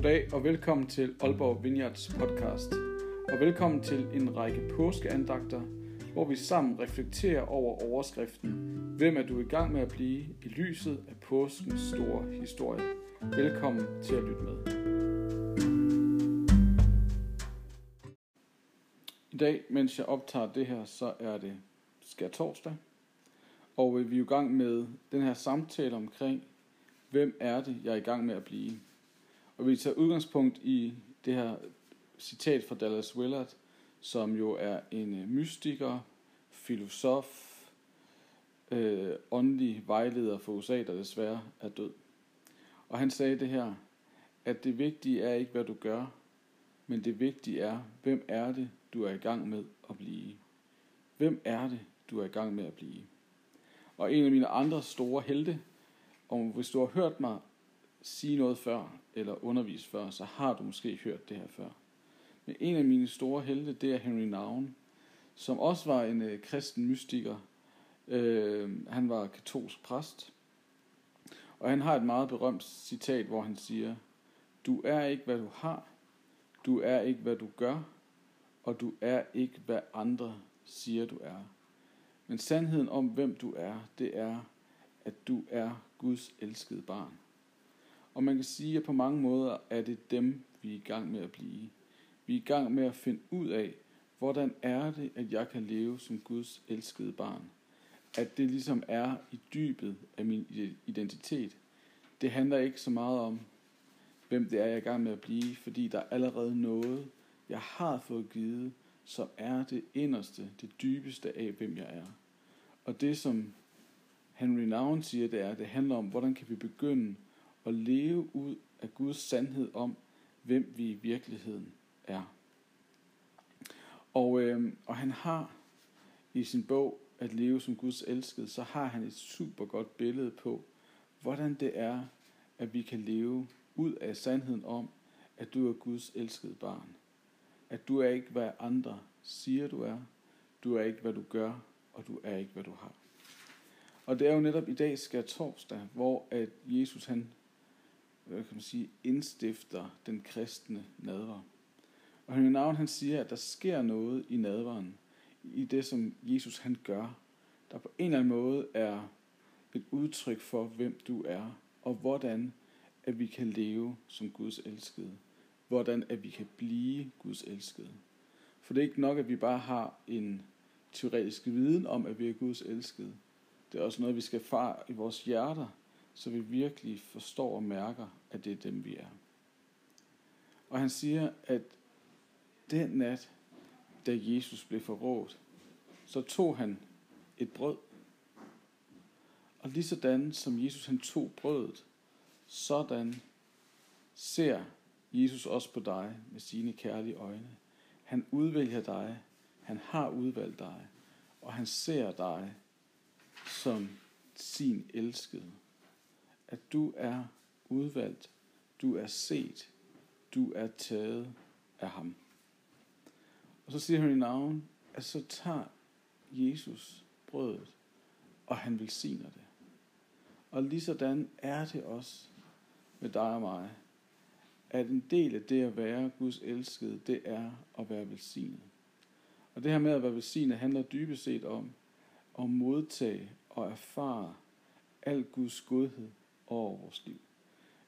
Goddag og velkommen til Aalborg Vineyards podcast. Og velkommen til en række påskeandagter, hvor vi sammen reflekterer over overskriften Hvem er du i gang med at blive i lyset af påskens store historie? Velkommen til at lytte med. I dag, mens jeg optager det her, så er det skær torsdag. Og øh, vi er i gang med den her samtale omkring, hvem er det, jeg er i gang med at blive? Og vi tager udgangspunkt i det her citat fra Dallas Willard, som jo er en øh, mystiker, filosof, øh, åndelig vejleder for USA, der desværre er død. Og han sagde det her, at det vigtige er ikke, hvad du gør, men det vigtige er, hvem er det, du er i gang med at blive. Hvem er det, du er i gang med at blive? Og en af mine andre store helte, og hvis du har hørt mig sige noget før, eller undervise før, så har du måske hørt det her før. Men en af mine store helte, det er Henry Nouwen, som også var en øh, kristen mystiker. Øh, han var katolsk præst. Og han har et meget berømt citat, hvor han siger, Du er ikke, hvad du har. Du er ikke, hvad du gør. Og du er ikke, hvad andre siger, du er. Men sandheden om, hvem du er, det er, at du er Guds elskede barn. Og man kan sige, at på mange måder er det dem, vi er i gang med at blive. Vi er i gang med at finde ud af, hvordan er det, at jeg kan leve som Guds elskede barn. At det ligesom er i dybet af min identitet. Det handler ikke så meget om, hvem det er, jeg er i gang med at blive, fordi der er allerede noget, jeg har fået givet, som er det inderste, det dybeste af, hvem jeg er. Og det, som Henry Nouwen siger, det er, at det handler om, hvordan kan vi begynde og leve ud af Guds sandhed om, hvem vi i virkeligheden er. Og, øh, og han har i sin bog At leve som Guds elskede, så har han et super godt billede på, hvordan det er, at vi kan leve ud af sandheden om, at du er Guds elskede barn. At du er ikke, hvad andre siger, du er. Du er ikke, hvad du gør, og du er ikke, hvad du har. Og det er jo netop i dag skal torsdag, hvor at Jesus han hvad kan man sige, indstifter den kristne nadver. Og Henry Navn han siger, at der sker noget i nadveren, i det som Jesus han gør, der på en eller anden måde er et udtryk for, hvem du er, og hvordan at vi kan leve som Guds elskede. Hvordan at vi kan blive Guds elskede. For det er ikke nok, at vi bare har en teoretisk viden om, at vi er Guds elskede. Det er også noget, vi skal far i vores hjerter, så vi virkelig forstår og mærker, at det er dem, vi er. Og han siger, at den nat, da Jesus blev forrådt, så tog han et brød. Og lige sådan som Jesus han tog brødet, sådan ser Jesus også på dig med sine kærlige øjne. Han udvælger dig, han har udvalgt dig, og han ser dig som sin elskede at du er udvalgt, du er set, du er taget af ham. Og så siger han i navn, at så tager Jesus brødet, og han velsigner det. Og lige sådan er det også med dig og mig, at en del af det at være Guds elskede, det er at være velsignet. Og det her med at være velsignet handler dybest set om at modtage og erfare al Guds godhed over vores liv.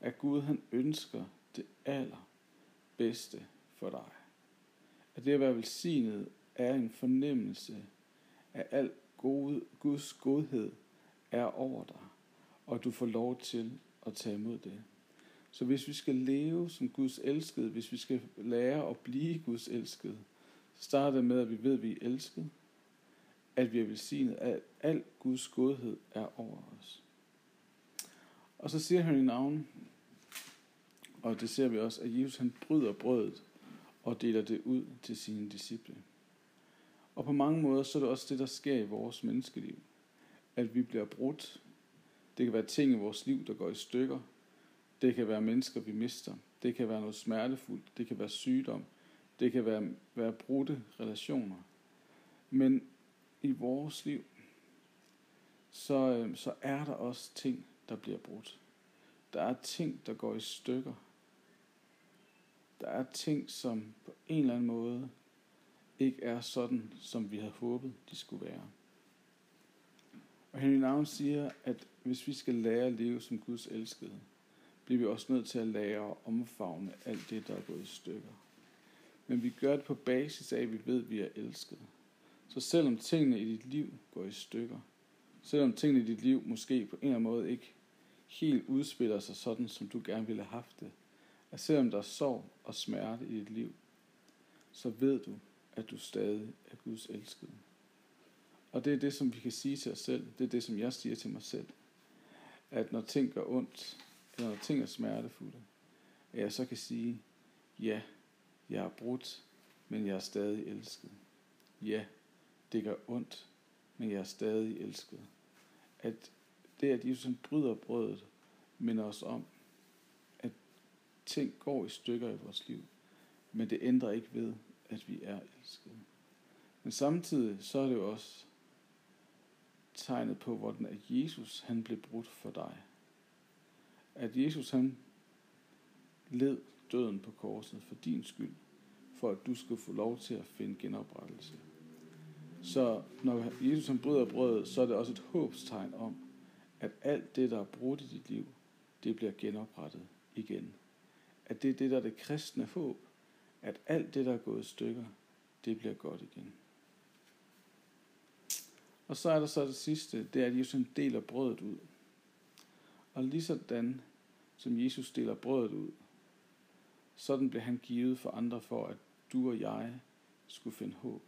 At Gud han ønsker det allerbedste for dig. At det at være velsignet er en fornemmelse af al gode, Guds godhed er over dig, og du får lov til at tage imod det. Så hvis vi skal leve som Guds elskede, hvis vi skal lære at blive Guds elskede, så starter det med, at vi ved, at vi er elskede, at vi er velsignet, at al Guds godhed er over os. Og så siger han i navn, og det ser vi også, at Jesus han bryder brødet og deler det ud til sine disciple. Og på mange måder, så er det også det, der sker i vores menneskeliv. At vi bliver brudt. Det kan være ting i vores liv, der går i stykker. Det kan være mennesker, vi mister. Det kan være noget smertefuldt. Det kan være sygdom. Det kan være, være brudte relationer. Men i vores liv, så, øh, så er der også ting, der bliver brudt. Der er ting, der går i stykker. der er ting, som på en eller anden måde ikke er sådan, som vi havde håbet, de skulle være. Og Henry Navn siger, at hvis vi skal lære at leve som Guds elskede, bliver vi også nødt til at lære at omfavne alt det, der er gået i stykker. Men vi gør det på basis af, at vi ved, at vi er elsket. Så selvom tingene i dit liv går i stykker, selvom tingene i dit liv måske på en eller anden måde ikke helt udspiller sig sådan, som du gerne ville have haft det, at selvom der er sorg og smerte i dit liv, så ved du, at du stadig er Guds elskede. Og det er det, som vi kan sige til os selv. Det er det, som jeg siger til mig selv. At når ting gør ondt, eller når ting er smertefulde, at jeg så kan sige, ja, jeg er brudt, men jeg er stadig elsket. Ja, det gør ondt, men jeg er stadig elsket. At det, at Jesus bryder brødet, minder os om, at ting går i stykker i vores liv, men det ændrer ikke ved, at vi er elskede. Men samtidig så er det jo også tegnet på, hvordan at Jesus han blev brudt for dig. At Jesus han led døden på korset for din skyld, for at du skulle få lov til at finde genoprettelse. Så når Jesus han bryder brødet, så er det også et håbstegn om, at alt det, der er brudt i dit liv, det bliver genoprettet igen. At det er det, der er det kristne håb, at alt det, der er gået i stykker, det bliver godt igen. Og så er der så det sidste, det er, at Jesus deler brødet ud. Og lige sådan som Jesus deler brødet ud, sådan blev han givet for andre for, at du og jeg skulle finde håb.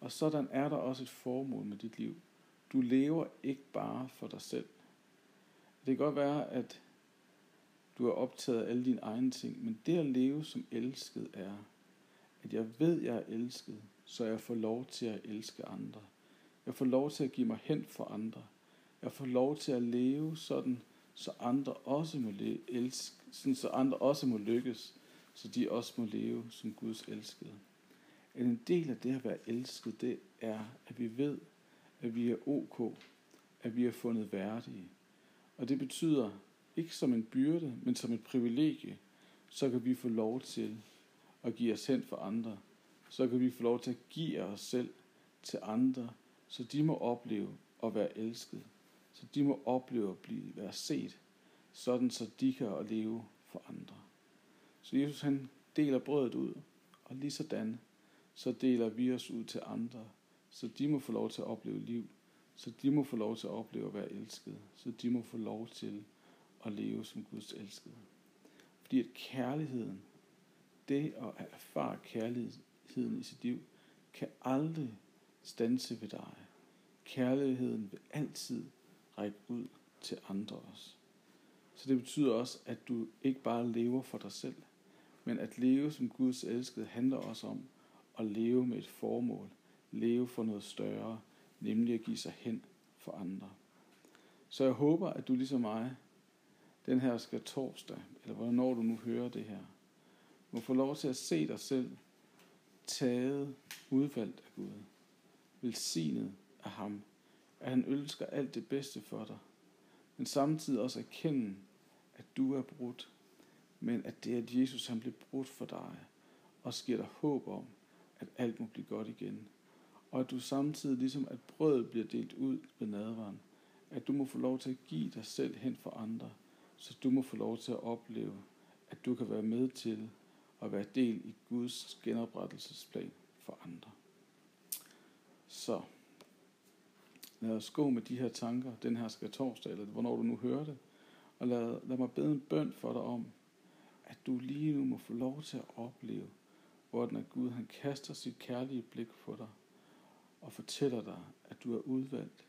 Og sådan er der også et formål med dit liv. Du lever ikke bare for dig selv. Det kan godt være, at du er optaget af alle dine egne ting, men det at leve som elsket er, at jeg ved, jeg er elsket, så jeg får lov til at elske andre. Jeg får lov til at give mig hen for andre. Jeg får lov til at leve sådan, så andre også må elske, sådan, så andre også må lykkes, så de også må leve som Guds elskede. En del af det at være elsket, det er, at vi ved, at vi er ok, at vi er fundet værdige. Og det betyder ikke som en byrde, men som et privilegie, så kan vi få lov til at give os hen for andre. Så kan vi få lov til at give os selv til andre, så de må opleve at være elsket. Så de må opleve at blive være set, sådan så de kan leve for andre. Så Jesus han deler brødet ud, og lige sådan, så deler vi os ud til andre, så de må få lov til at opleve liv, så de må få lov til at opleve at være elsket, så de må få lov til at leve som Guds elskede. Fordi at kærligheden, det at erfare kærligheden i sit liv, kan aldrig stanse ved dig. Kærligheden vil altid række ud til andre også. Så det betyder også, at du ikke bare lever for dig selv, men at leve som Guds elskede handler også om at leve med et formål. Leve for noget større, nemlig at give sig hen for andre. Så jeg håber, at du ligesom mig, den her skal torsdag, eller hvornår du nu hører det her, må få lov til at se dig selv taget, udvalgt af Gud, velsignet af ham, at han ønsker alt det bedste for dig, men samtidig også erkende, at du er brudt, men at det er, at Jesus han blev brudt for dig, og giver dig håb om, at alt må blive godt igen. Og at du samtidig, ligesom at brødet bliver delt ud ved nadvaren, at du må få lov til at give dig selv hen for andre, så du må få lov til at opleve, at du kan være med til at være del i Guds genoprettelsesplan for andre. Så lad os gå med de her tanker, den her skal torsdag, eller hvornår du nu hører det, og lad, lad mig bede en bøn for dig om, at du lige nu må få lov til at opleve, hvordan at Gud han kaster sit kærlige blik på dig, og fortæller dig, at du er udvalgt,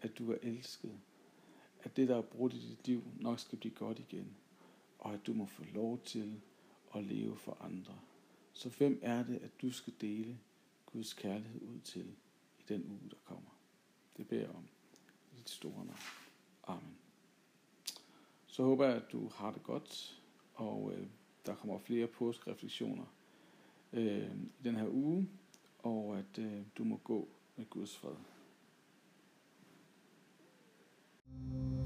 at du er elsket, at det, der er brudt i dit liv, nok skal blive godt igen, og at du må få lov til at leve for andre. Så hvem er det, at du skal dele Guds kærlighed ud til i den uge, der kommer? Det beder jeg om i dit store navn. Amen. Så håber jeg, at du har det godt, og øh, der kommer flere påskreflektioner øh, i den her uge, og at øh, du må gå med Guds fred. thank you